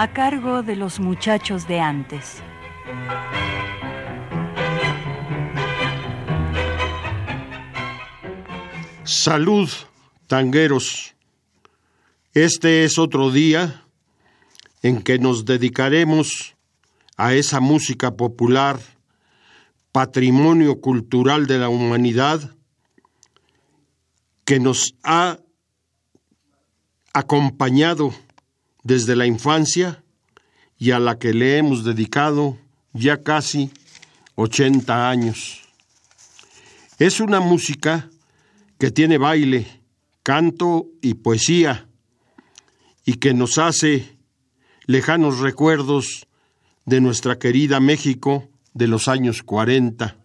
A cargo de los muchachos de antes. Salud, tangueros. Este es otro día en que nos dedicaremos a esa música popular, patrimonio cultural de la humanidad, que nos ha acompañado desde la infancia y a la que le hemos dedicado ya casi 80 años. Es una música que tiene baile, canto y poesía y que nos hace lejanos recuerdos de nuestra querida México de los años 40.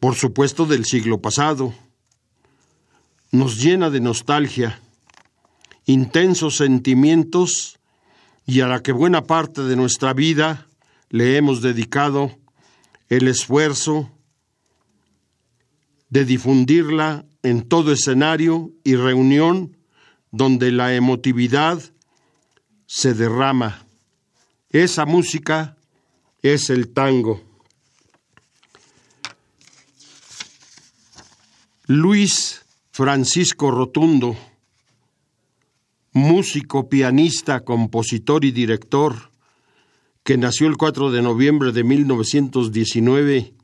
Por supuesto del siglo pasado. Nos llena de nostalgia intensos sentimientos y a la que buena parte de nuestra vida le hemos dedicado el esfuerzo de difundirla en todo escenario y reunión donde la emotividad se derrama. Esa música es el tango. Luis Francisco Rotundo músico, pianista, compositor y director, que nació el 4 de noviembre de 1919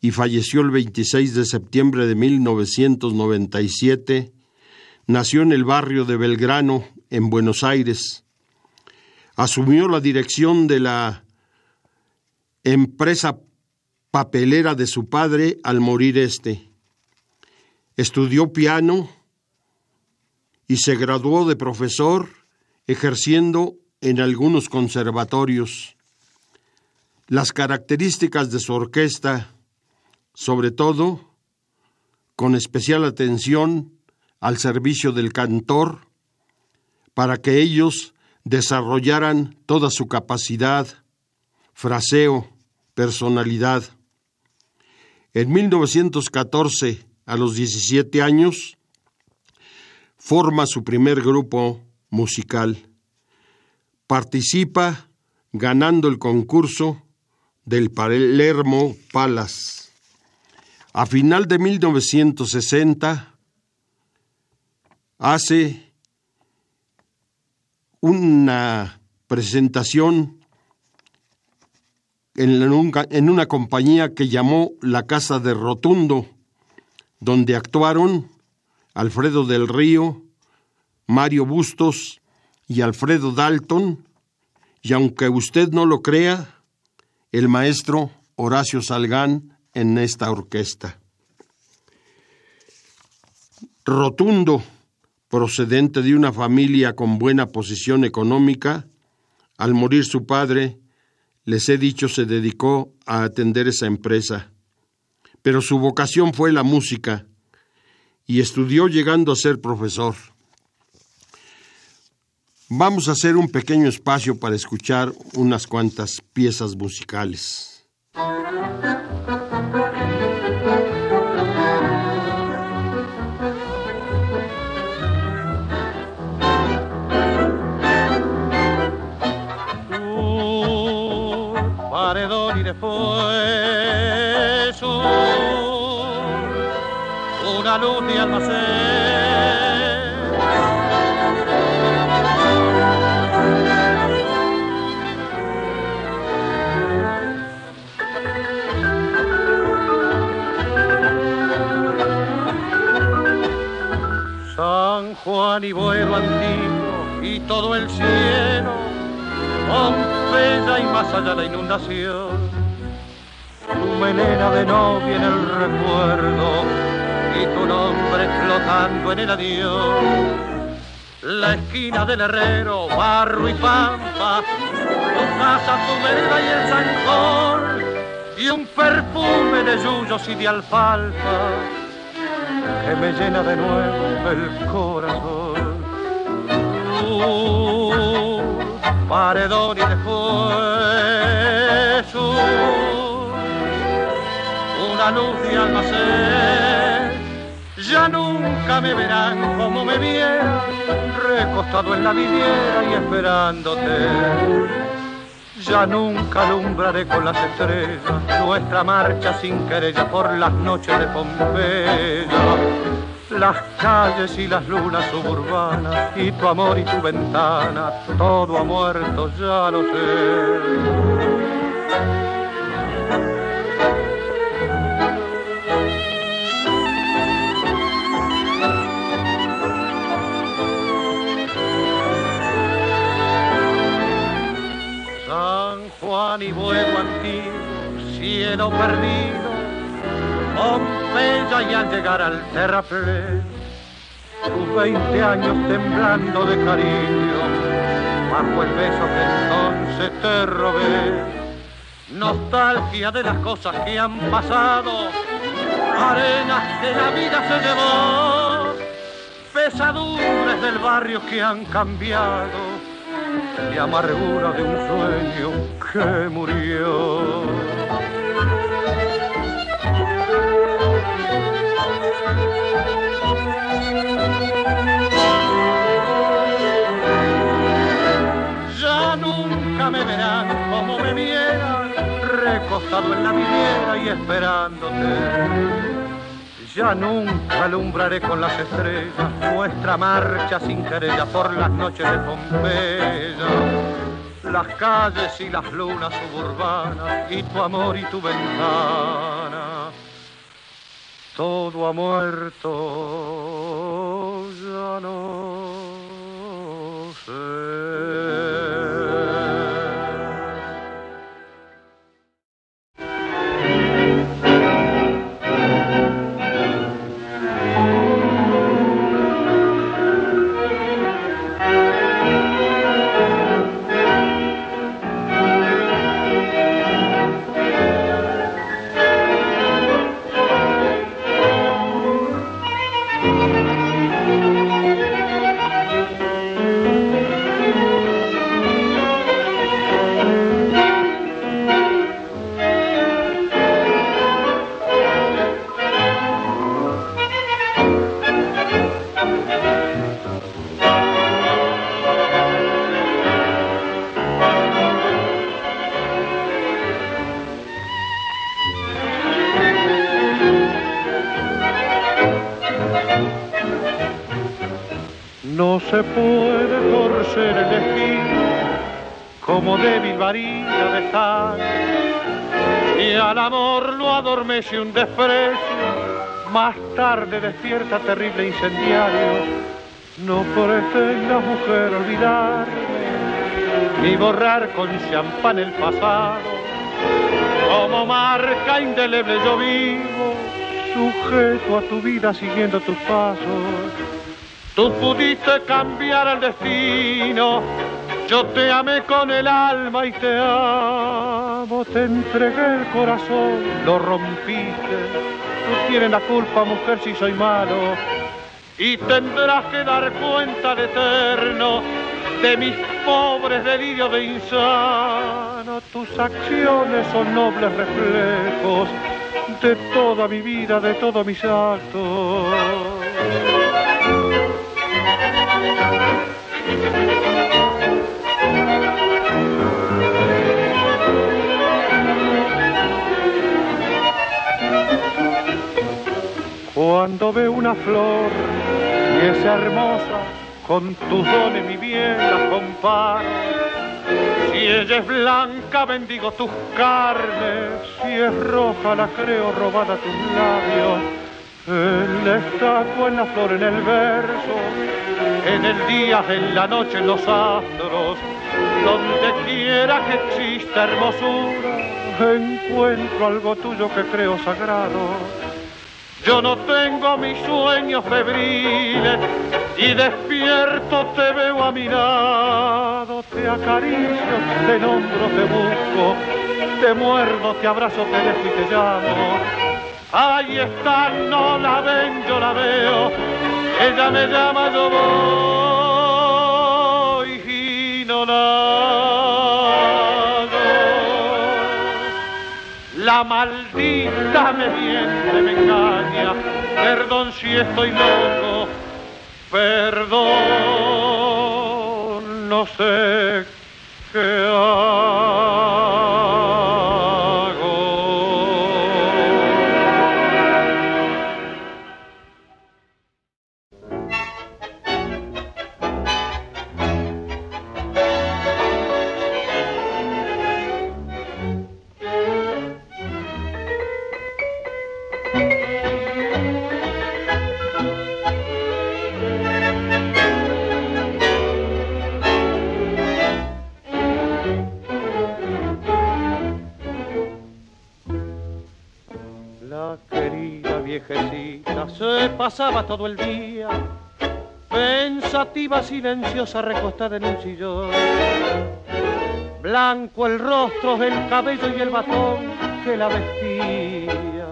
y falleció el 26 de septiembre de 1997, nació en el barrio de Belgrano, en Buenos Aires. Asumió la dirección de la empresa papelera de su padre al morir este. Estudió piano y se graduó de profesor ejerciendo en algunos conservatorios. Las características de su orquesta, sobre todo, con especial atención al servicio del cantor, para que ellos desarrollaran toda su capacidad, fraseo, personalidad. En 1914, a los 17 años, forma su primer grupo musical. Participa ganando el concurso del Palermo Palace. A final de 1960 hace una presentación en una compañía que llamó La Casa de Rotundo, donde actuaron Alfredo del Río, Mario Bustos y Alfredo Dalton, y aunque usted no lo crea, el maestro Horacio Salgán en esta orquesta. Rotundo, procedente de una familia con buena posición económica, al morir su padre, les he dicho, se dedicó a atender esa empresa. Pero su vocación fue la música y estudió llegando a ser profesor. Vamos a hacer un pequeño espacio para escuchar unas cuantas piezas musicales. Luz de. San Juan y vuelo antiguo y todo el cielo, Pompeya y más allá la inundación. Tu melena de novia en el recuerdo y tu nombre flotando en el adiós. La esquina del herrero, barro y pampa, casa, tu vereda y el zanjón, y un perfume de yuyos y de alfalfa que me llena de nuevo el corazón. Paredón y de Jesús, una luz de almacén. Ya nunca me verán como me vieran, recostado en la vidriera y esperándote. Ya nunca alumbraré con las estrellas nuestra marcha sin querella por las noches de Pompeya. Las calles y las lunas suburbanas y tu amor y tu ventana, todo ha muerto, ya lo sé. Juan y Buego antiguo, cielo perdido, Pompeya y al llegar al terraplén, tus veinte años temblando de cariño, bajo el beso que entonces te robé. Nostalgia de las cosas que han pasado, arenas que la vida se llevó, pesadumbres del barrio que han cambiado y amargura de un sueño que murió. Ya nunca me verán como me vieran, recostado en la vidriera y esperándote. Ya nunca alumbraré con las estrellas nuestra marcha sin querella por las noches de Pompeya. Las calles y las lunas suburbanas y tu amor y tu ventana. Todo ha muerto, ya no tarde despierta terrible incendiario. No pretenda mujer olvidarme ni borrar con champán el pasado, como marca indeleble yo vivo, sujeto a tu vida siguiendo tus pasos. Tú pudiste cambiar el destino, yo te amé con el alma y te amo, te entregué el corazón, lo rompiste. Tú tienes la culpa, mujer, si soy malo, y tendrás que dar cuenta de eterno de mis pobres delirios de insano. Tus acciones son nobles reflejos de toda mi vida, de todos mis actos. Cuando veo una flor y es hermosa, con tus dones mi bien la comparo. Si ella es blanca, bendigo tus carnes, si es roja, la creo robada a tus labios. En la estatua, en la flor, en el verso, en el día, en la noche, en los astros, donde quiera que exista hermosura, encuentro algo tuyo que creo sagrado. Yo no tengo mis sueños febriles y despierto te veo a mi lado. te acaricio, te nombro, te busco, te muerdo, te abrazo, te dejo y te llamo. Ahí está, no la ven, yo la veo, ella me llama, yo voy y no la La maldita me miente, me engaña, perdón si estoy loco, perdón, no sé qué pasaba todo el día, pensativa, silenciosa, recostada en un sillón. Blanco el rostro, el cabello y el batón que la vestía.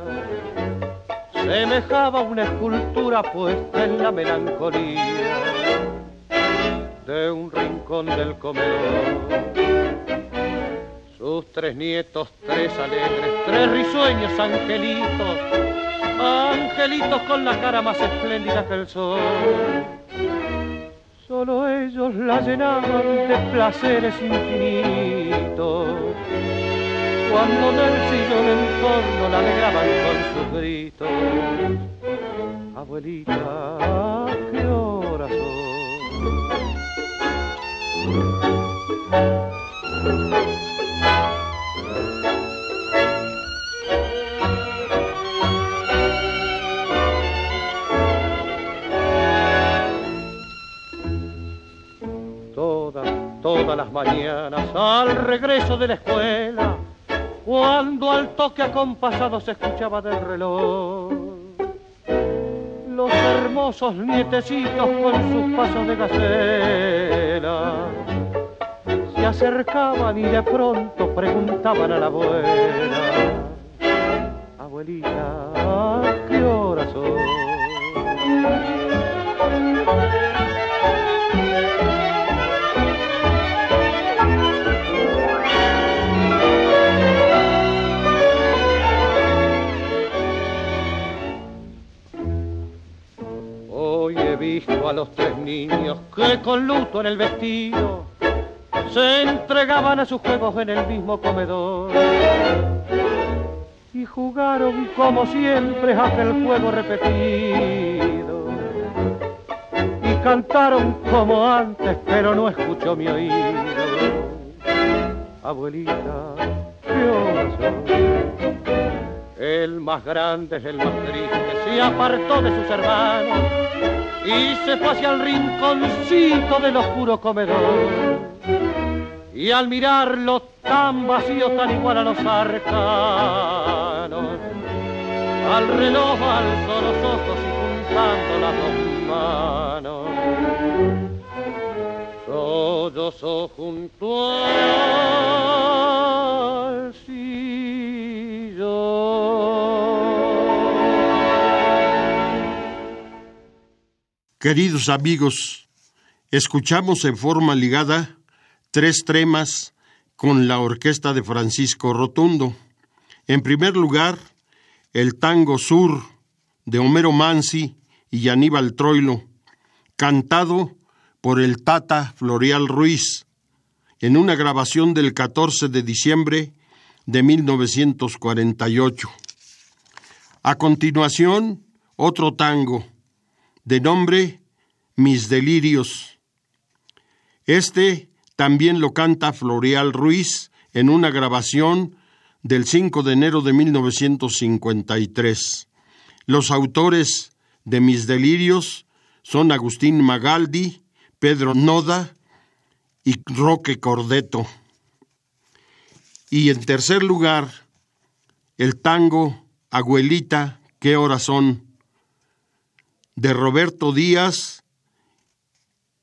Semejaba una escultura puesta en la melancolía de un rincón del comedor. Sus tres nietos, tres alegres, tres risueños angelitos angelitos con la cara más espléndida que el sol. Solo ellos la llenaban de placeres infinitos. Cuando del sillón en torno la alegraban con sus gritos. Abuelita, ¿qué horas son? Las mañanas al regreso de la escuela, cuando al toque acompasado se escuchaba del reloj. Los hermosos nietecitos con sus pasos de gacela se acercaban y de pronto preguntaban a la abuela, abuelita, ¿qué hora son? Que con luto en el vestido se entregaban a sus juegos en el mismo comedor. Y jugaron como siempre aquel juego repetido. Y cantaron como antes, pero no escuchó mi oído. Abuelita, ¿qué El más grande es el más triste, se apartó de sus hermanos y se fue hacia el rinconcito del oscuro comedor. Y al mirarlo tan vacío, tan igual a los arcanos, al reloj alzó los ojos y juntando las dos manos, sollozó junto al Queridos amigos, escuchamos en forma ligada tres tremas con la orquesta de Francisco Rotundo. En primer lugar, el tango sur de Homero Mansi y Aníbal Troilo, cantado por el Tata Florial Ruiz, en una grabación del 14 de diciembre de 1948. A continuación, otro tango, de nombre Mis Delirios. Este también lo canta Floreal Ruiz en una grabación del 5 de enero de 1953. Los autores de Mis Delirios son Agustín Magaldi, Pedro Noda y Roque Cordeto. Y en tercer lugar, el tango Abuelita, qué horas son, de Roberto Díaz,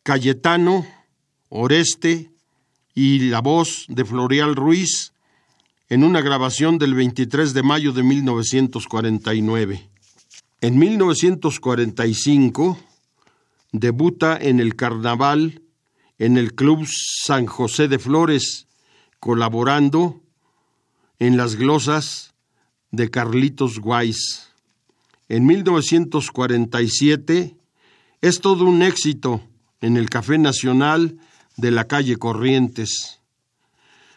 Cayetano, Oreste y la voz de Floreal Ruiz en una grabación del 23 de mayo de 1949. En 1945 debuta en el carnaval en el Club San José de Flores, colaborando en las glosas de Carlitos Guais. En 1947 es todo un éxito en el Café Nacional de la calle Corrientes.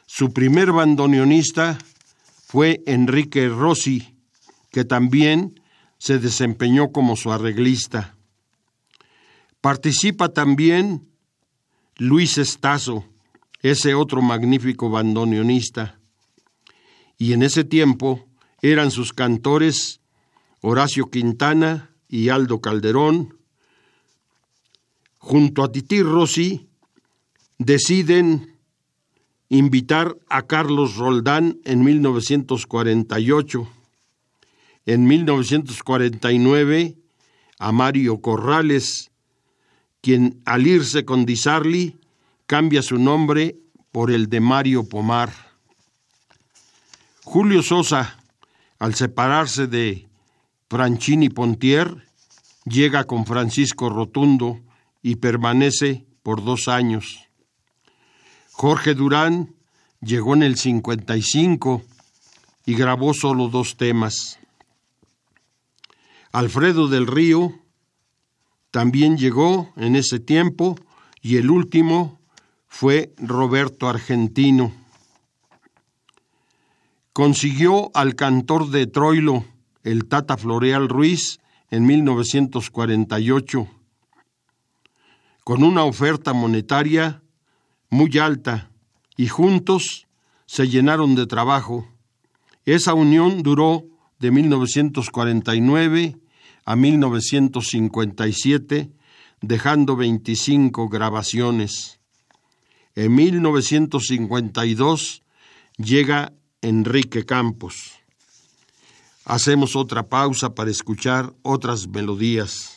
Su primer bandoneonista fue Enrique Rossi, que también se desempeñó como su arreglista. Participa también Luis Estazo, ese otro magnífico bandoneonista. Y en ese tiempo eran sus cantores Horacio Quintana y Aldo Calderón. Junto a Tití Rossi deciden invitar a Carlos Roldán en 1948. En 1949 a Mario Corrales, quien al irse con Disarli cambia su nombre por el de Mario Pomar. Julio Sosa, al separarse de Franchini Pontier, llega con Francisco Rotundo y permanece por dos años. Jorge Durán llegó en el 55 y grabó solo dos temas. Alfredo del Río también llegó en ese tiempo y el último fue Roberto Argentino. Consiguió al cantor de Troilo, el Tata Floreal Ruiz, en 1948, con una oferta monetaria muy alta y juntos se llenaron de trabajo. Esa unión duró de 1949 a 1957, dejando 25 grabaciones. En 1952 llega Enrique Campos. Hacemos otra pausa para escuchar otras melodías.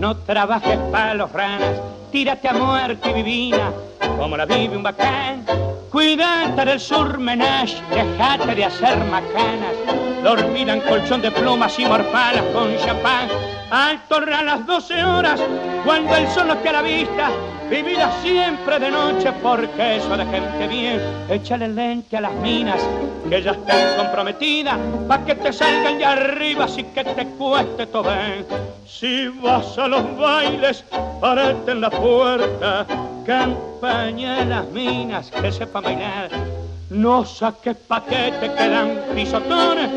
No trabajes para los ranas, tírate a muerte y vivina, como la vive un bacán. Cuídate del surmenage, dejate de hacer macanas, dormir en colchón de plumas y morfalas con champán. Al tornar las 12 horas, cuando el sol no esté a la vista, vivida siempre de noche porque eso de gente bien. Échale lente a las minas que ya están comprometidas, pa' que te salgan de arriba así que te cueste todo bien. Si vas a los bailes, parate en la puerta, campaña a las minas que sepan bailar. No saques paquete que dan pisotones,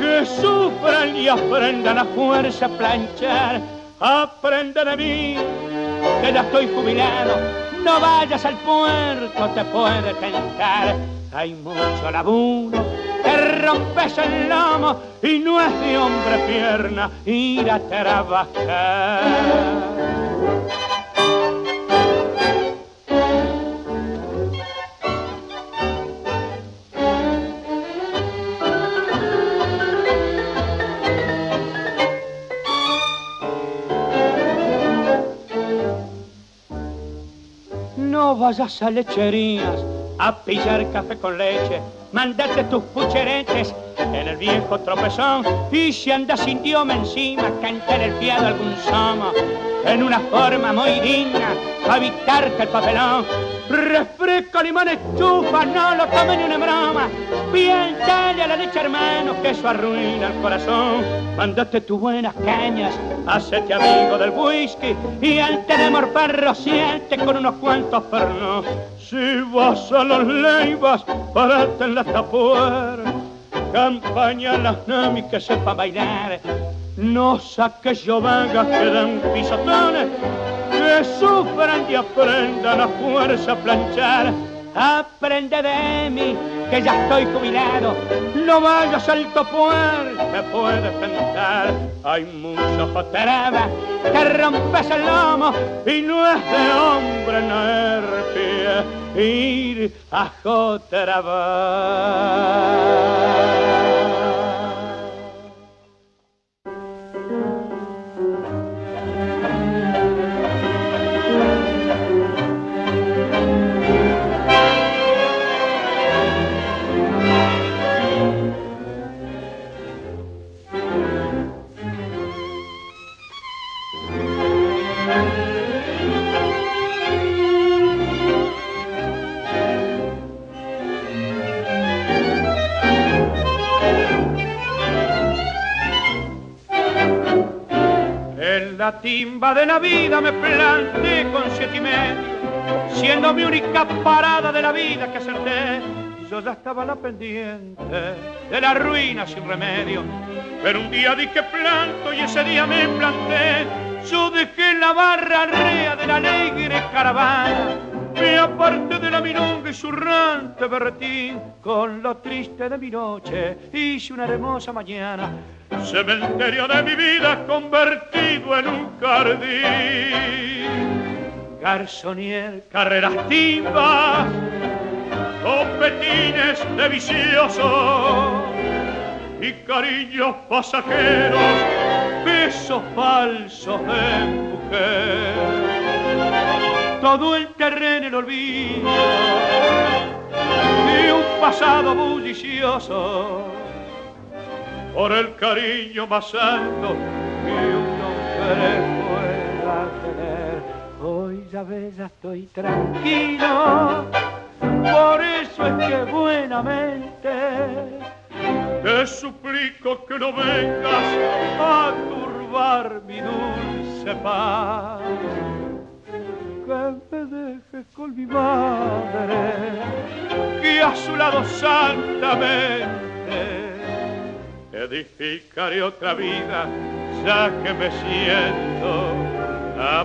que sufran y aprendan a fuerza a planchar. Aprende de mí, que ya estoy jubilado. No vayas al puerto, te puede tentar. Hay mucho laburo, te rompes el lomo y no es de hombre pierna ir a trabajar. Vayas a lecherías a pillar café con leche, mandate tus pucheretes en el viejo tropezón y si andas sin dios encima, cantar el fiado algún somo en una forma muy digna, para evitarte el papelón. Refresco, limón, estufa, no lo tomen ni una broma. Bien, dale a la leche, hermano, que eso arruina el corazón. Mandate tus buenas cañas, hacete amigo del whisky y antes de morfar, rociarte con unos cuantos pernos. Si vas a los leivas, parate en la tapuera. Campaña las namis que sepa bailar No saques yo vagas que den pisotones, que sufran y aprendan a fuerza a planchar. Aprende de mí, que ya estoy jubilado. No vayas al topuer, me puedes pensar. Hay muchos joterabas que rompes el lomo y no es de hombre nerpie ir a joterabas. La timba de la vida me planté con siete y medio, siendo mi única parada de la vida que acerté. Yo ya estaba la pendiente de la ruina sin remedio, pero un día dije planto y ese día me planté. Yo dejé la barra rea de la alegre caravana, me aparté de la milonga y zurrante berretín, con lo triste de mi noche hice una hermosa mañana. Cementerio de mi vida convertido en un jardín. Garzonier, carreras timbas, copetines de vicioso y cariños pasajeros, besos falsos de mujer. Todo el terreno el olvido y un pasado bullicioso por el cariño más alto que un hombre pueda tener. Hoy ya ves, estoy tranquilo, por eso es que buenamente te suplico que no vengas a turbar mi dulce paz. Que me dejes con mi madre, que a su lado santamente edificaré otra vida, ya que me siento la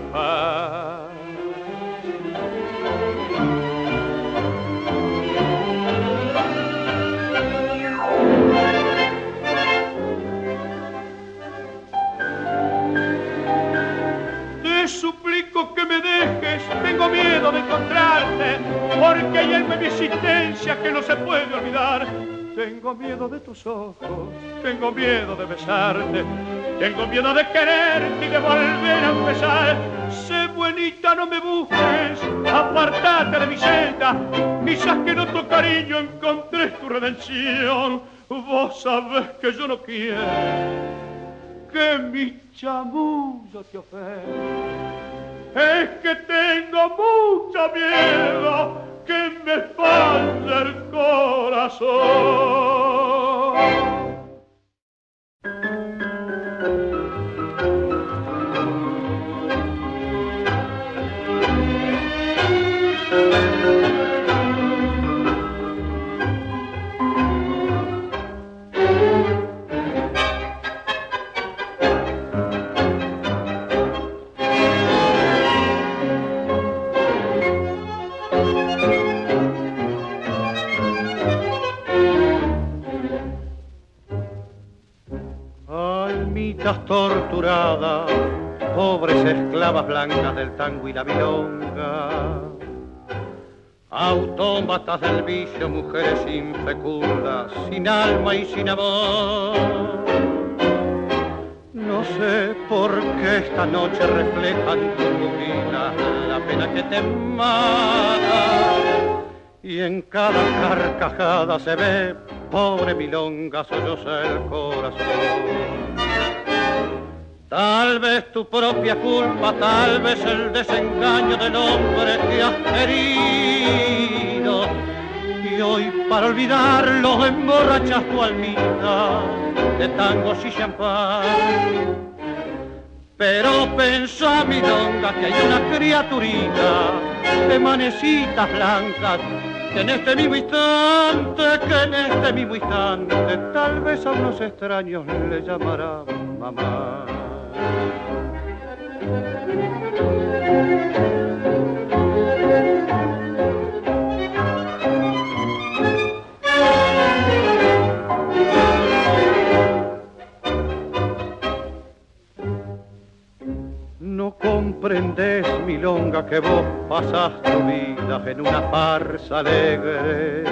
que me dejes, tengo miedo de encontrarte, porque hay en mi existencia que no se puede olvidar tengo miedo de tus ojos, tengo miedo de besarte, tengo miedo de quererte y de volver a empezar. Sé buenita, no me busques, apartate de mi senda, quizás que en tu cariño encontré tu redención. Vos sabés que yo no quiero que mi chamullo te ofenda. Es que tengo mucho miedo que me falta el corazón. Torturadas, pobres esclavas blancas del tango y la milonga. Autómatas del vicio, mujeres infecundas, sin alma y sin amor. No sé por qué esta noche reflejan tus pupilas la pena que te mata. Y en cada carcajada se ve, pobre milonga, solloza el corazón. Tal vez tu propia culpa, tal vez el desengaño del hombre que has herido. Y hoy para olvidarlo emborrachas tu almita de tangos y champán. Pero pensa, mi donga, que hay una criaturita de manecitas blancas que en este mismo instante, que en este mismo instante, tal vez a unos extraños le llamarán mamá. No comprendes, milonga, que vos pasas tu vida en una farsa alegre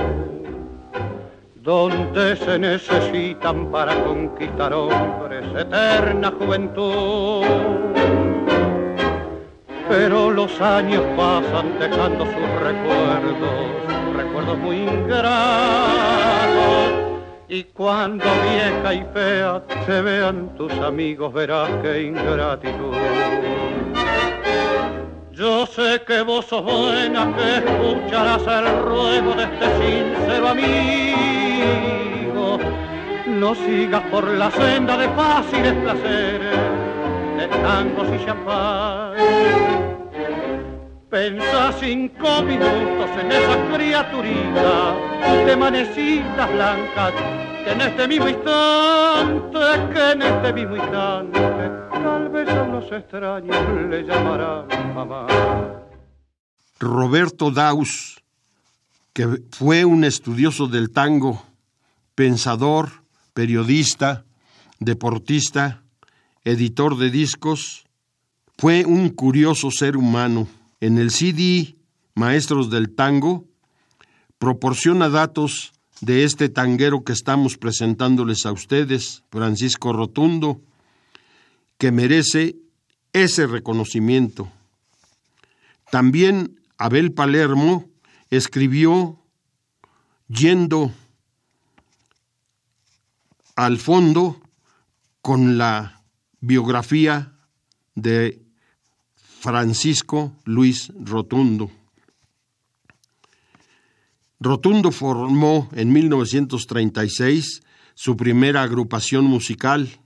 donde se necesitan para conquistar hombres eterna juventud. Pero los años pasan dejando sus recuerdos, recuerdos muy ingratos. Y cuando vieja y fea se vean tus amigos, verás que ingratitud. Yo sé que vos sos buena, que escucharás el ruego de este sincero amigo. No sigas por la senda de fáciles placeres, de tangos y champán. Pensá cinco minutos en esa criaturita de manecitas blancas en este mismo instante, que en este mismo instante, tal vez a unos extraños le llamarán mamá. Roberto Daus, que fue un estudioso del tango, pensador, periodista, deportista, editor de discos, fue un curioso ser humano. En el CD Maestros del Tango proporciona datos de este tanguero que estamos presentándoles a ustedes, Francisco Rotundo, que merece ese reconocimiento. También Abel Palermo escribió yendo al fondo con la biografía de Francisco Luis Rotundo. Rotundo formó en 1936 su primera agrupación musical.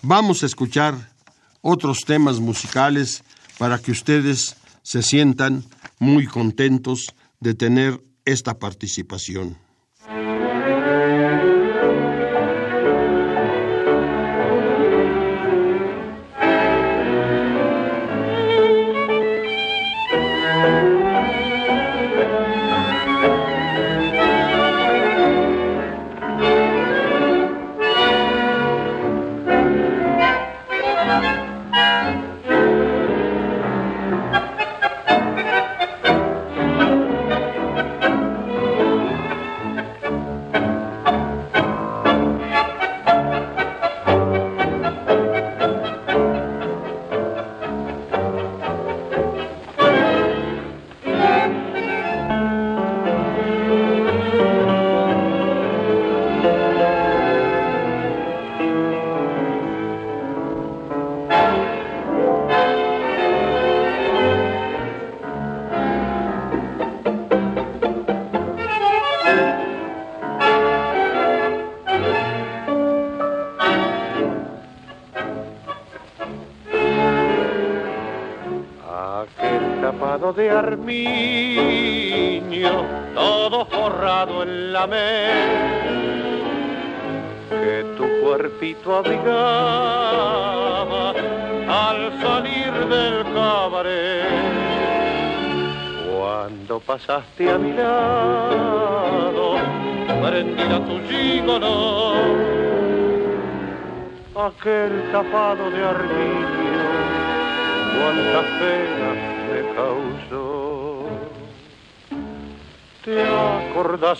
Vamos a escuchar otros temas musicales para que ustedes se sientan muy contentos de tener esta participación.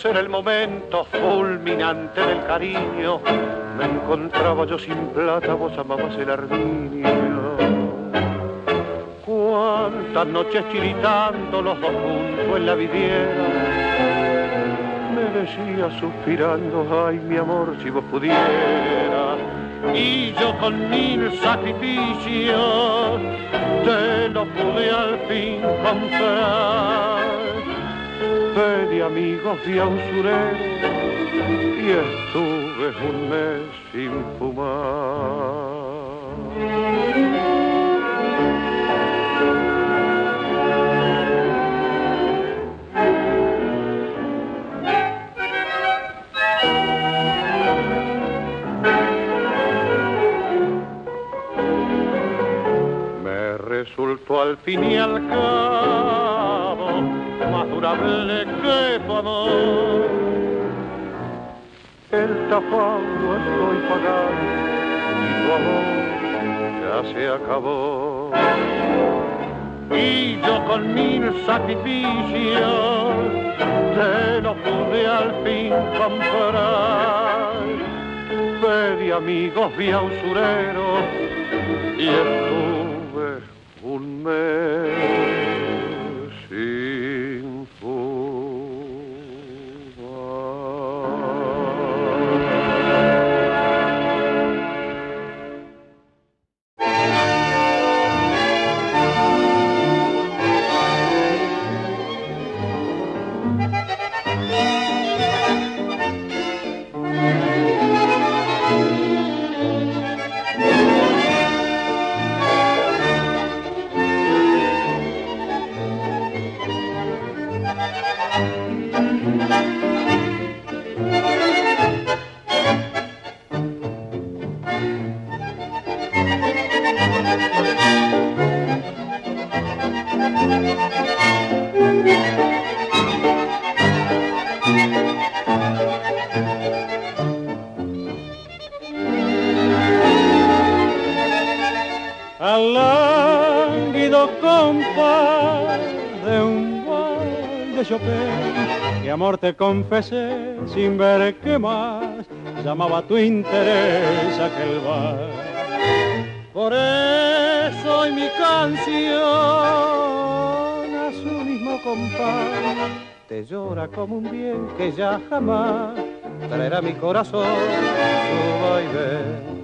En el momento fulminante del cariño? Me encontraba yo sin plata, vos amabas el armiño. Cuántas noches chiritando los dos juntos en la viviera. Me decía suspirando, ay mi amor, si vos pudieras y yo con mil sacrificios te lo pude al fin comprar de amigos de usureros y estuve un mes sin fumar. Me resultó al fin y al cabo más durable que tu amor. El tapado estoy pagando y tu amor ya se acabó. Y yo con mil sacrificios te lo pude al fin comprar. Pedí amigos, vi a usureros y estuve un mes te confesé sin ver qué más llamaba tu interés aquel bar. Por eso hoy mi canción a su mismo compás te llora como un bien que ya jamás traerá mi corazón su vaivén.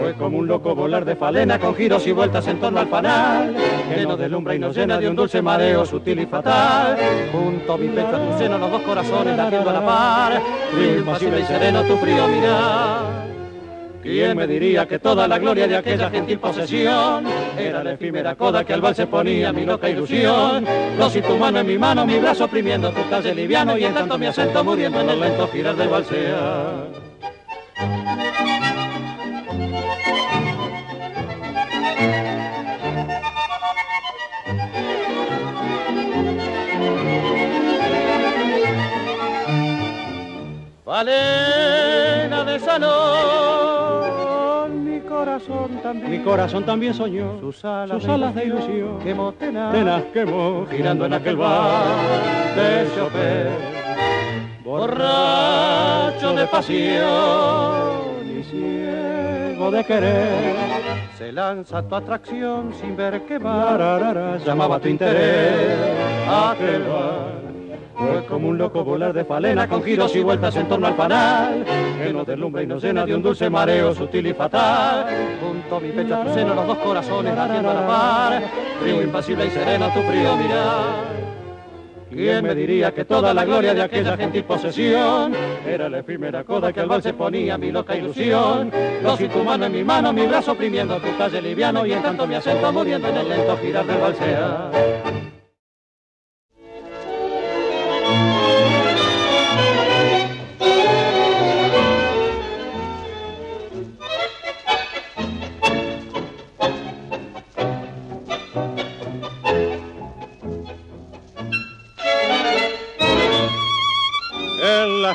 Fue como un loco volar de falena con giros y vueltas en torno al panal, que nos deslumbra y nos llena de un dulce mareo sutil y fatal. Junto a mi pecho tu seno los dos corazones latiendo a la par, impasible y sereno tu frío mirar. ¿Quién me diría que toda la gloria de aquella gentil posesión era la efímera coda que al bal se ponía mi loca ilusión? Dos y tu mano en mi mano, mi brazo oprimiendo tu calle liviano y en tanto mi acento muriendo en el lento girar del balsea. Valena de salón, mi corazón también, mi corazón también soñó sus alas, sus alas de ilusión, quemó tenaz, tenaz quemó, girando en aquel bar de Chopin, borracho de pasión y ciego de querer, se lanza tu atracción sin ver qué va, llamaba tu interés. Aquel bar. Fue como un loco volar de falena con giros y vueltas en torno al panal, que nos deslumbra y nos llena de un dulce mareo sutil y fatal. Junto a mi pecho a tu seno los dos corazones latiendo a la par, frío impasible y sereno tu frío mirar. ¿Quién me diría que toda la gloria de aquella gentil posesión era la efímera coda que al bal se ponía mi loca ilusión? Dos y tu mano en mi mano, mi brazo oprimiendo tu calle liviano y en tanto mi acento muriendo en el lento girar del balsea.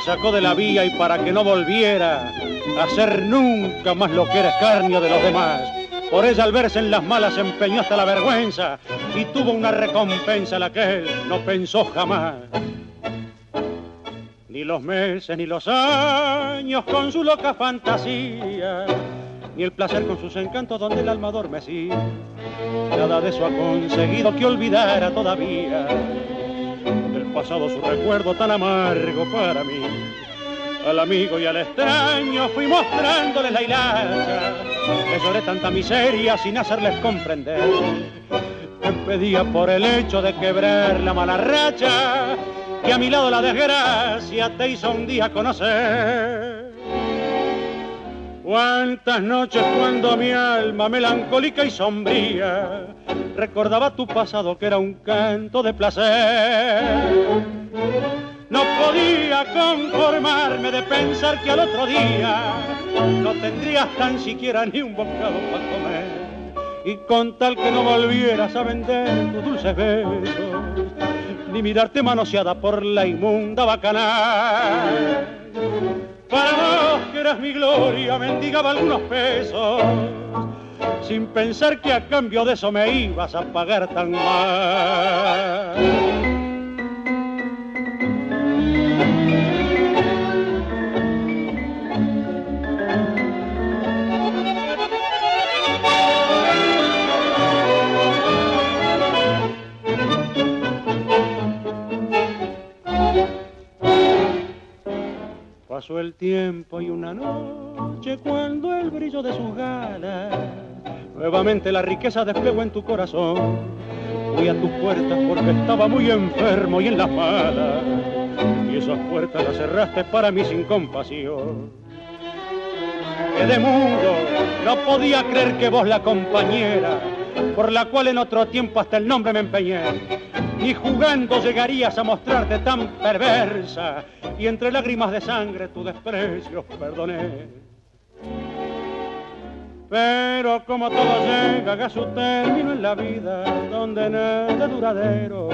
Sacó de la vía y para que no volviera a hacer nunca más lo que era escarnio de los demás. Por ella al verse en las malas empeñó hasta la vergüenza y tuvo una recompensa la que él no pensó jamás. Ni los meses ni los años con su loca fantasía, ni el placer con sus encantos donde el alma adormecía. Nada de eso ha conseguido que olvidara todavía pasado su recuerdo tan amargo para mí. Al amigo y al extraño fui mostrándoles la hilacha, les lloré tanta miseria sin hacerles comprender. Me pedía por el hecho de quebrar la mala racha, que a mi lado la desgracia te hizo un día conocer. Cuántas noches cuando mi alma melancólica y sombría recordaba tu pasado que era un canto de placer. No podía conformarme de pensar que al otro día no tendrías tan siquiera ni un bocado para comer. y con tal que no volvieras a vender tus dulces besos, ni mirarte manoseada por la inmunda bacanal. Para vos que eras mi gloria, mendigaba algunos pesos, sin pensar que a cambio de eso me ibas a pagar tan mal. Pasó el tiempo y una noche cuando el brillo de sus galas nuevamente la riqueza desplegó en tu corazón. Fui a tus puertas porque estaba muy enfermo y en las malas y esas puertas las cerraste para mí sin compasión. de mundo, no podía creer que vos la compañera, por la cual en otro tiempo hasta el nombre me empeñé, ni jugando llegarías a mostrarte tan perversa y entre lágrimas de sangre tu desprecio perdoné. Pero como todo llega a su término en la vida, donde nada duradero,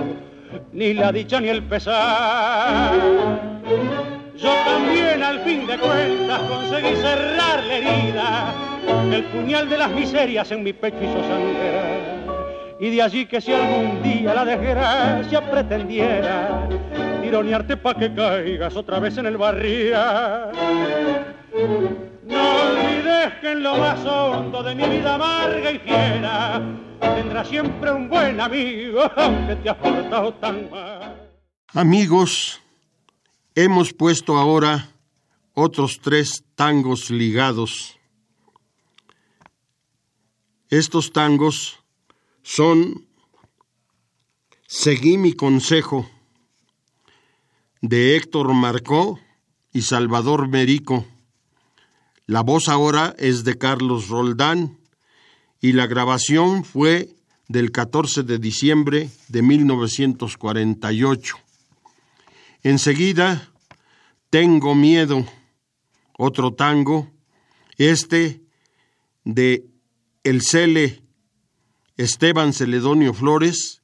ni la dicha ni el pesar. Yo también al fin de cuentas conseguí cerrar la herida, el puñal de las miserias en mi pecho hizo sangrar. Y de allí que si algún día la desgracia pretendiera tironearte pa' que caigas otra vez en el barría. No olvides que en lo más hondo de mi vida amarga y fiera tendrás siempre un buen amigo aunque te has portado tan mal. Amigos, hemos puesto ahora otros tres tangos ligados. Estos tangos son Seguí mi consejo de Héctor Marcó y Salvador Merico. La voz ahora es de Carlos Roldán y la grabación fue del 14 de diciembre de 1948. Enseguida, Tengo miedo, otro tango, este de El Cele, Esteban Celedonio Flores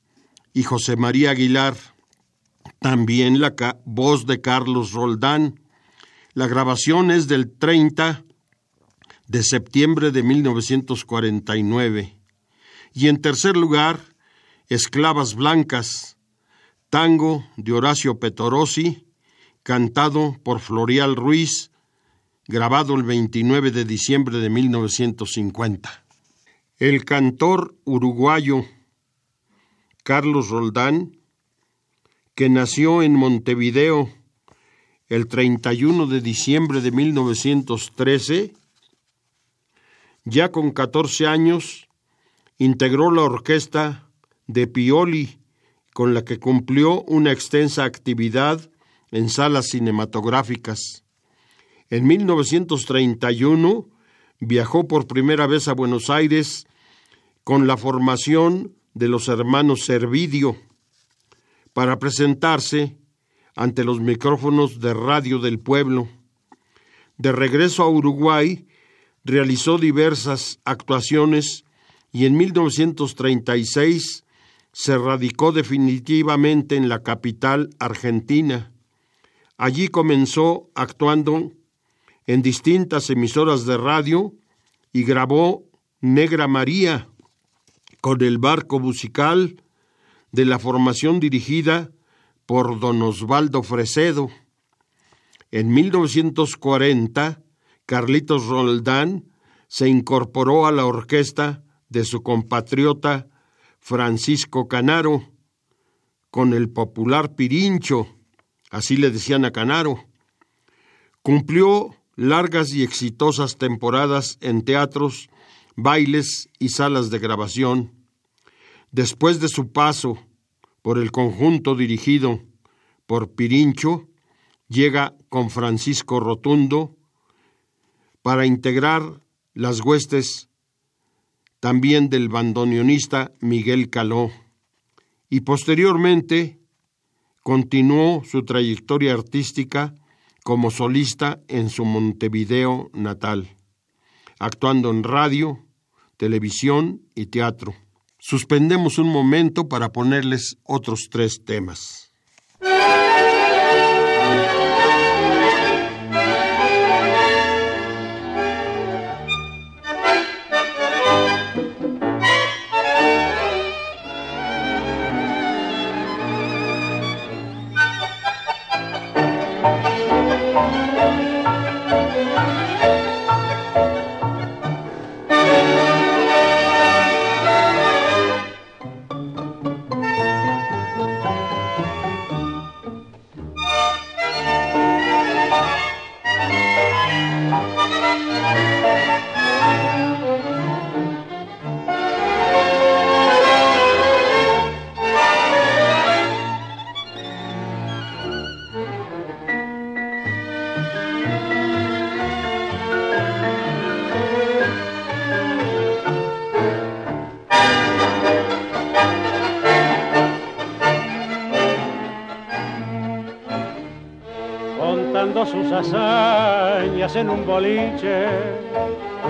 y José María Aguilar. También la voz de Carlos Roldán. La grabación es del 30 de septiembre de 1949. Y en tercer lugar, Esclavas Blancas, tango de Horacio Petorossi, cantado por Florial Ruiz, grabado el 29 de diciembre de 1950. El cantor uruguayo Carlos Roldán que nació en Montevideo el 31 de diciembre de 1913, ya con 14 años, integró la orquesta de Pioli, con la que cumplió una extensa actividad en salas cinematográficas. En 1931 viajó por primera vez a Buenos Aires con la formación de los hermanos Servidio para presentarse ante los micrófonos de radio del pueblo. De regreso a Uruguay, realizó diversas actuaciones y en 1936 se radicó definitivamente en la capital argentina. Allí comenzó actuando en distintas emisoras de radio y grabó Negra María con el barco musical de la formación dirigida por don Osvaldo Fresedo. En 1940, Carlitos Roldán se incorporó a la orquesta de su compatriota Francisco Canaro, con el popular Pirincho, así le decían a Canaro. Cumplió largas y exitosas temporadas en teatros, bailes y salas de grabación Después de su paso por el conjunto dirigido por Pirincho, llega con Francisco Rotundo para integrar las huestes también del bandoneonista Miguel Caló y posteriormente continuó su trayectoria artística como solista en su Montevideo natal, actuando en radio, televisión y teatro. Suspendemos un momento para ponerles otros tres temas. Boliche,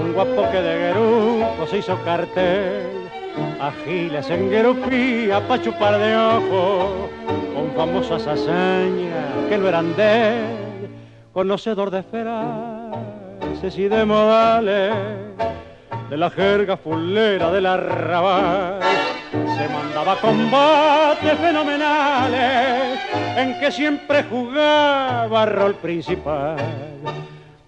un guapo que de Gerupo se hizo cartel, agiles en Gerupía pa' chupar de ojo, con famosas hazañas que no eran de él, conocedor de frases y de modales, de la jerga fulera del arrabal. Se mandaba combates fenomenales en que siempre jugaba rol principal.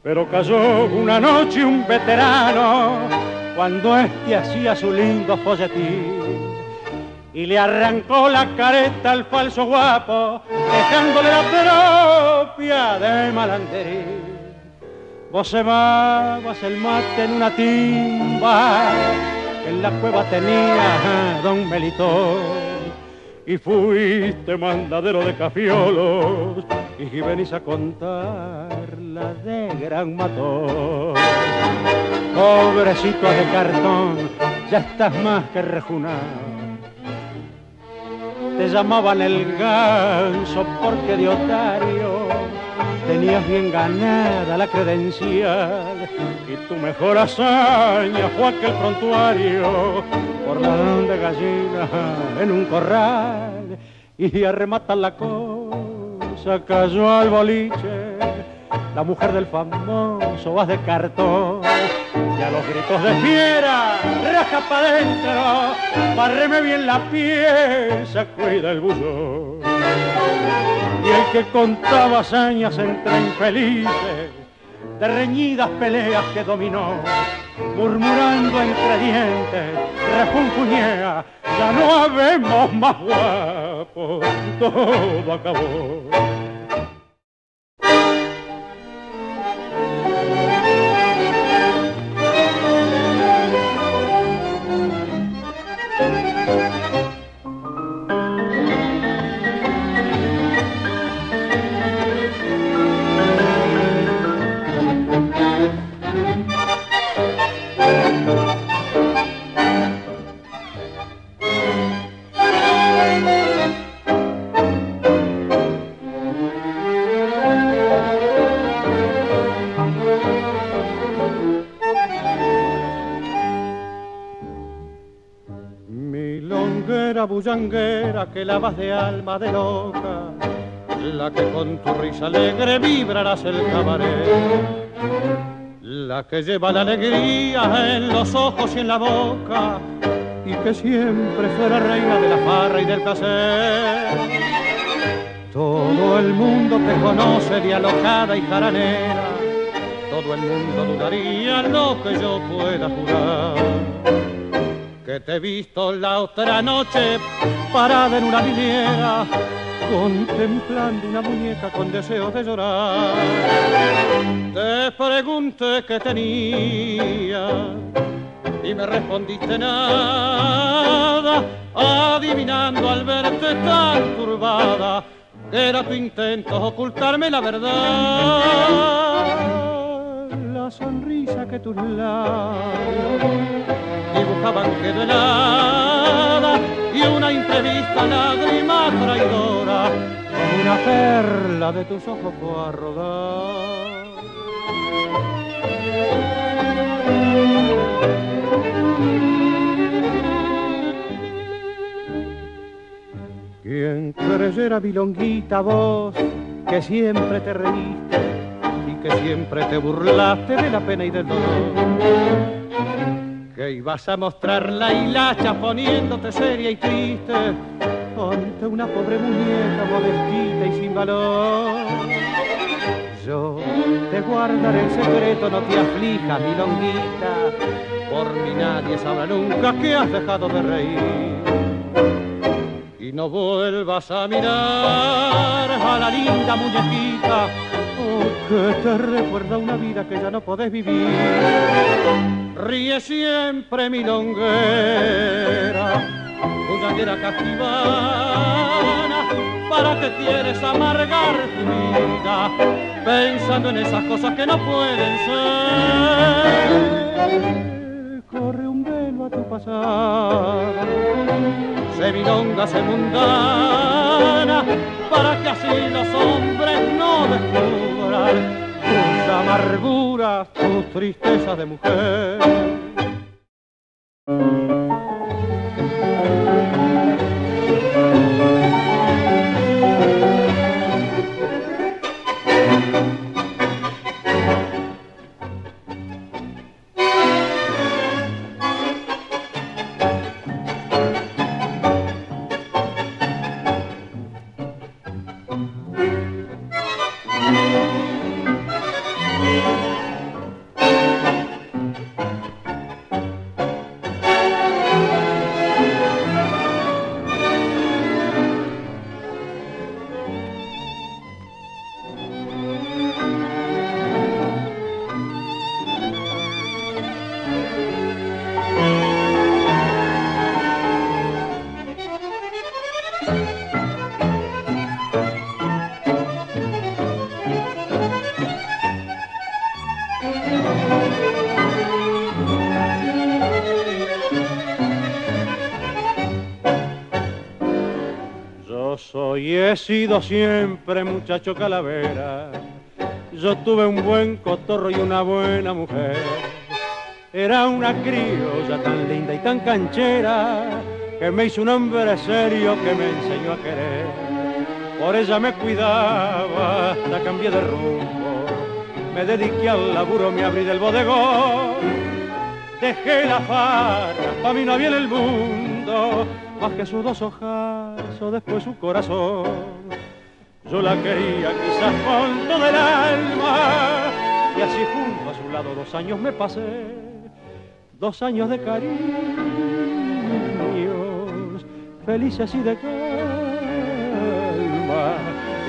Pero cayó una noche un veterano cuando este hacía su lindo folletín y le arrancó la careta al falso guapo, dejándole la propia de malanderín. Vos cebabas el mate en una timba en la cueva tenía don Melitón y fuiste mandadero de cafiolos y venís a contar la de gran matón. Pobrecito de cartón, ya estás más que rejunado. Te llamaban el ganso porque de otario tenías bien ganada la credencial y tu mejor hazaña fue aquel prontuario por la de gallina en un corral y a rematar la cosa cayó al boliche la mujer del famoso vas de cartón y a los gritos de fiera raja pa' dentro barreme bien la pieza cuida el buzo y el que contaba hazañas entre infelices, de reñidas peleas que dominó, murmurando entre dientes, refunfuñea, ya no habemos más guapos, todo acabó. Bullanguera que lavas de alma de loca, la que con tu risa alegre vibrarás el cabaret, la que lleva la alegría en los ojos y en la boca, y que siempre fuera reina de la farra y del placer. Todo el mundo te conoce de alocada y jaranera, todo el mundo dudaría lo que yo pueda jurar que te he visto la otra noche parada en una liniera, contemplando una muñeca con deseo de llorar. Te pregunté qué tenía y me respondiste nada, adivinando al verte tan turbada que era tu intento ocultarme la verdad sonrisa que tus labios dibujaban quedó helada y una imprevista lágrima traidora como una perla de tus ojos fue a rodar. Quien creyera milonguita vos, que siempre te reíste que siempre te burlaste de la pena y del dolor que ibas a mostrar la hilacha poniéndote seria y triste ante una pobre muñeca modestita y sin valor. Yo te guardaré el secreto, no te aflijas, mi longuita, por mí nadie sabrá nunca que has dejado de reír. Y no vuelvas a mirar a la linda muñequita que te recuerda una vida que ya no podés vivir. Ríe siempre mi longuera, bullaguera captivana, para que quieres amargar tu vida, pensando en esas cosas que no pueden ser. Corre un velo a tu pasar, se milonga, se mundana, para que así los hombres no descubran tus amarguras, tus tristezas de mujer. He sido siempre muchacho calavera. Yo tuve un buen cotorro y una buena mujer. Era una criolla tan linda y tan canchera que me hizo un hombre serio que me enseñó a querer. Por ella me cuidaba hasta cambié de rumbo. Me dediqué al laburo, me abrí del bodegón. Dejé la farra, pa' mí no había en el mundo más que sus dos hojas o después su corazón. Yo la quería quizás con todo el alma y así junto a su lado dos años me pasé, dos años de cariños, felices y de calma.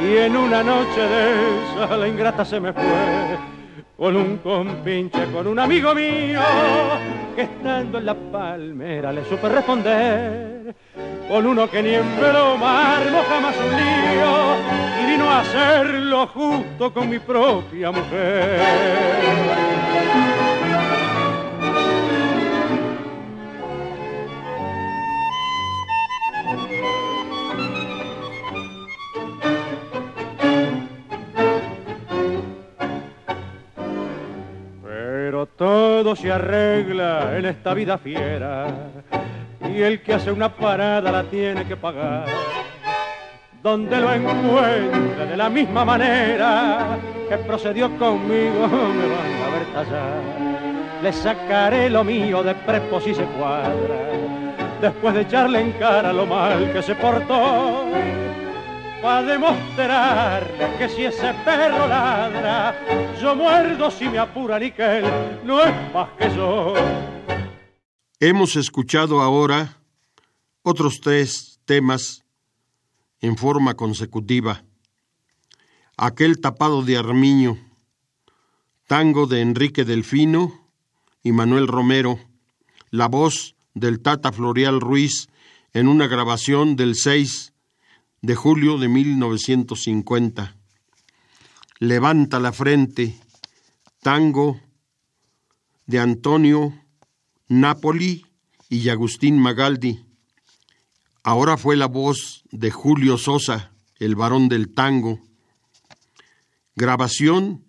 Y en una noche de esa la ingrata se me fue con un compinche, con un amigo mío, que estando en la palmera le supe responder, con uno que ni en mar jamás un lío, y vino a hacerlo justo con mi propia mujer. Todo se arregla en esta vida fiera y el que hace una parada la tiene que pagar. Donde lo encuentre de la misma manera que procedió conmigo me van a ver tallar. Le sacaré lo mío de prepo si se cuadra, después de echarle en cara lo mal que se portó para demostrarle que si ese perro ladra, yo muerdo si me apura ni que él no es más que yo. Hemos escuchado ahora otros tres temas en forma consecutiva. Aquel tapado de Armiño, tango de Enrique Delfino y Manuel Romero, la voz del Tata Florial Ruiz en una grabación del 6 de julio de 1950. Levanta la frente, tango de Antonio Napoli y Agustín Magaldi. Ahora fue la voz de Julio Sosa, el varón del tango. Grabación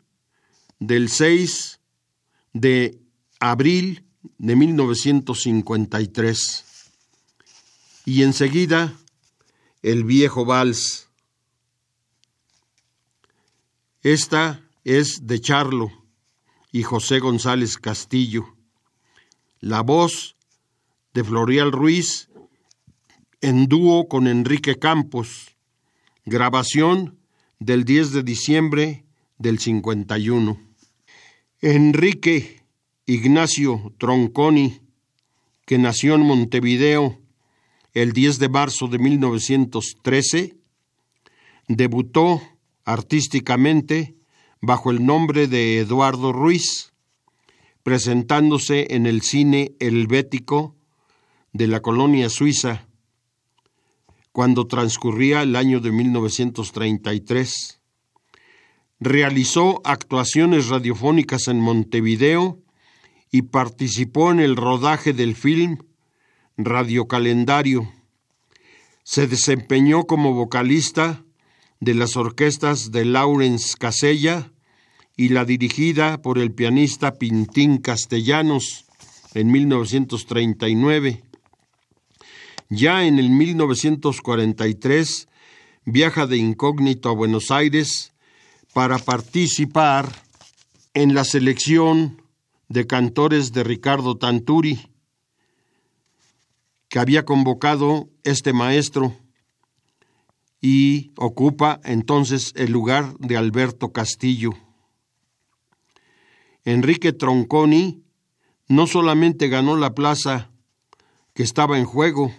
del 6 de abril de 1953. Y enseguida, El viejo vals. Esta es de Charlo y José González Castillo. La voz de Florial Ruiz en dúo con Enrique Campos. Grabación del 10 de diciembre del 51. Enrique Ignacio Tronconi, que nació en Montevideo el 10 de marzo de 1913, debutó artísticamente bajo el nombre de Eduardo Ruiz, presentándose en el cine helvético de la colonia suiza cuando transcurría el año de 1933. Realizó actuaciones radiofónicas en Montevideo y participó en el rodaje del film Radiocalendario. Se desempeñó como vocalista de las orquestas de Lawrence Casella y la dirigida por el pianista Pintín Castellanos en 1939. Ya en el 1943 viaja de incógnito a Buenos Aires para participar en la selección de cantores de Ricardo Tanturi, que había convocado este maestro y ocupa entonces el lugar de Alberto Castillo. Enrique Tronconi no solamente ganó la plaza que estaba en juego,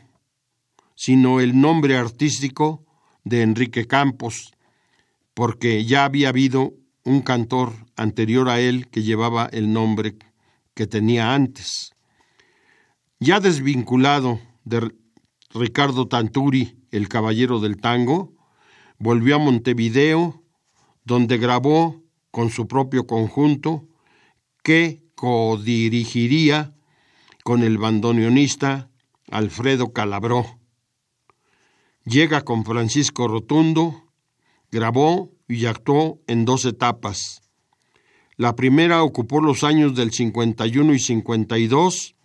sino el nombre artístico de Enrique Campos, porque ya había habido un cantor anterior a él que llevaba el nombre que tenía antes. Ya desvinculado de Ricardo Tanturi, el caballero del tango, volvió a Montevideo, donde grabó con su propio conjunto, que codirigiría con el bandoneonista Alfredo Calabró. Llega con Francisco Rotundo, grabó y actuó en dos etapas. La primera ocupó los años del 51 y 52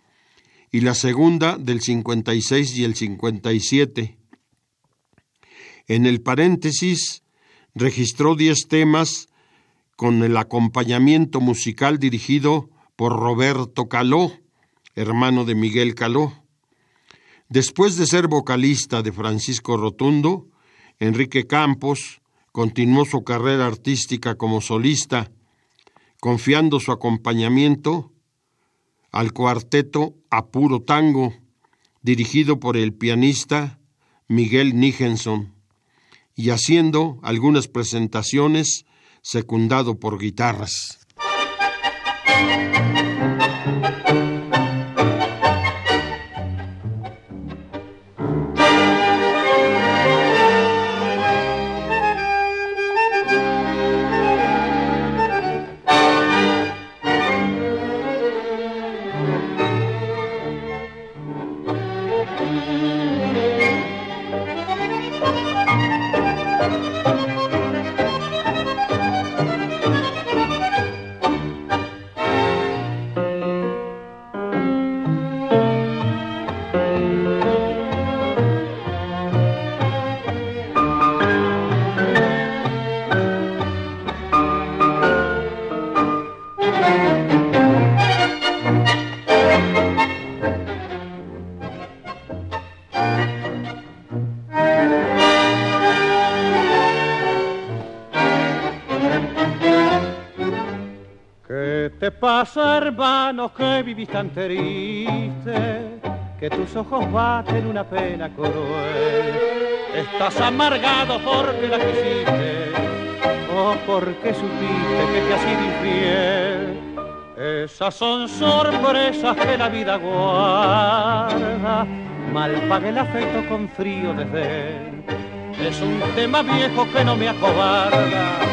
y la segunda del 56 y el 57. En el paréntesis registró 10 temas con el acompañamiento musical dirigido por Roberto Caló, hermano de Miguel Caló. Después de ser vocalista de Francisco Rotundo, Enrique Campos continuó su carrera artística como solista, confiando su acompañamiento al cuarteto Apuro Tango, dirigido por el pianista Miguel Nijenson, y haciendo algunas presentaciones secundado por guitarras. Tan triste, que tus ojos baten una pena cruel. Estás amargado porque la quisiste, o porque supiste que te has sido infiel. Esas son sorpresas que la vida guarda, mal pague el afecto con frío desde Es un tema viejo que no me acobarda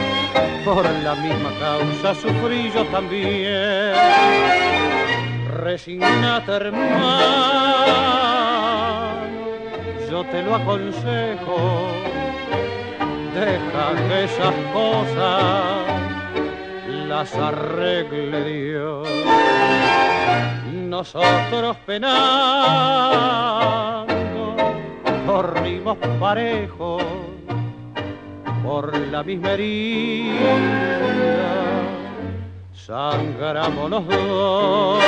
por la misma causa sufrí yo también. Resignate, hermano, yo te lo aconsejo. Deja que esas cosas las arregle Dios. nosotros penando por ritmos parejos, por la misma herida, sangramos los dos.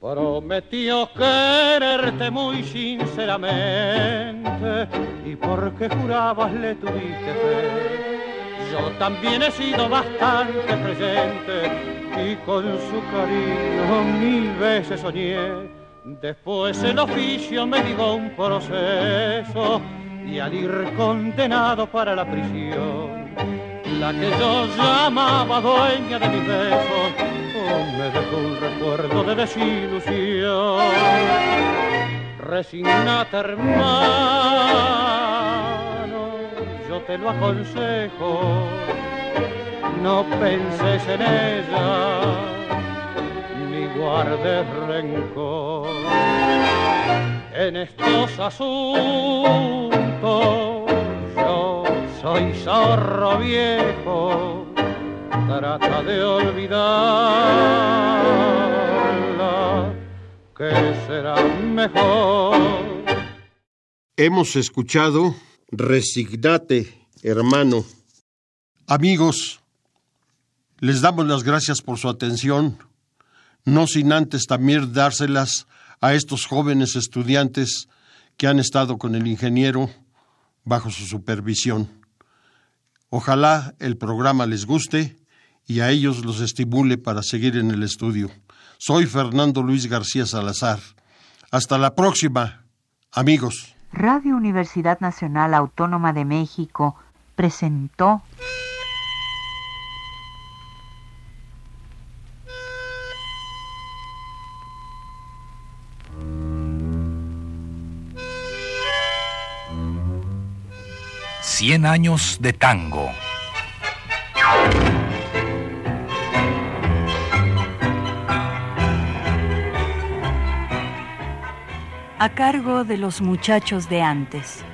Prometió quererte muy sinceramente y porque jurabas le tuviste fe. Yo también he sido bastante presente y con su cariño mil veces soñé. Después el oficio me dio un proceso y al ir condenado para la prisión, la que yo llamaba dueña de mis besos me dejó un recuerdo de desilusión. Resignate, hermano, yo te lo aconsejo. No penses en ella, ni guardes rencor. En estos asuntos yo soy zorro viejo trata de olvidarla, que será mejor. Hemos escuchado Resignate, hermano. Amigos, les damos las gracias por su atención, no sin antes también dárselas a estos jóvenes estudiantes que han estado con el ingeniero bajo su supervisión. Ojalá el programa les guste y a ellos los estimule para seguir en el estudio. Soy Fernando Luis García Salazar. Hasta la próxima, amigos. Radio Universidad Nacional Autónoma de México presentó Cien años de tango. a cargo de los muchachos de antes.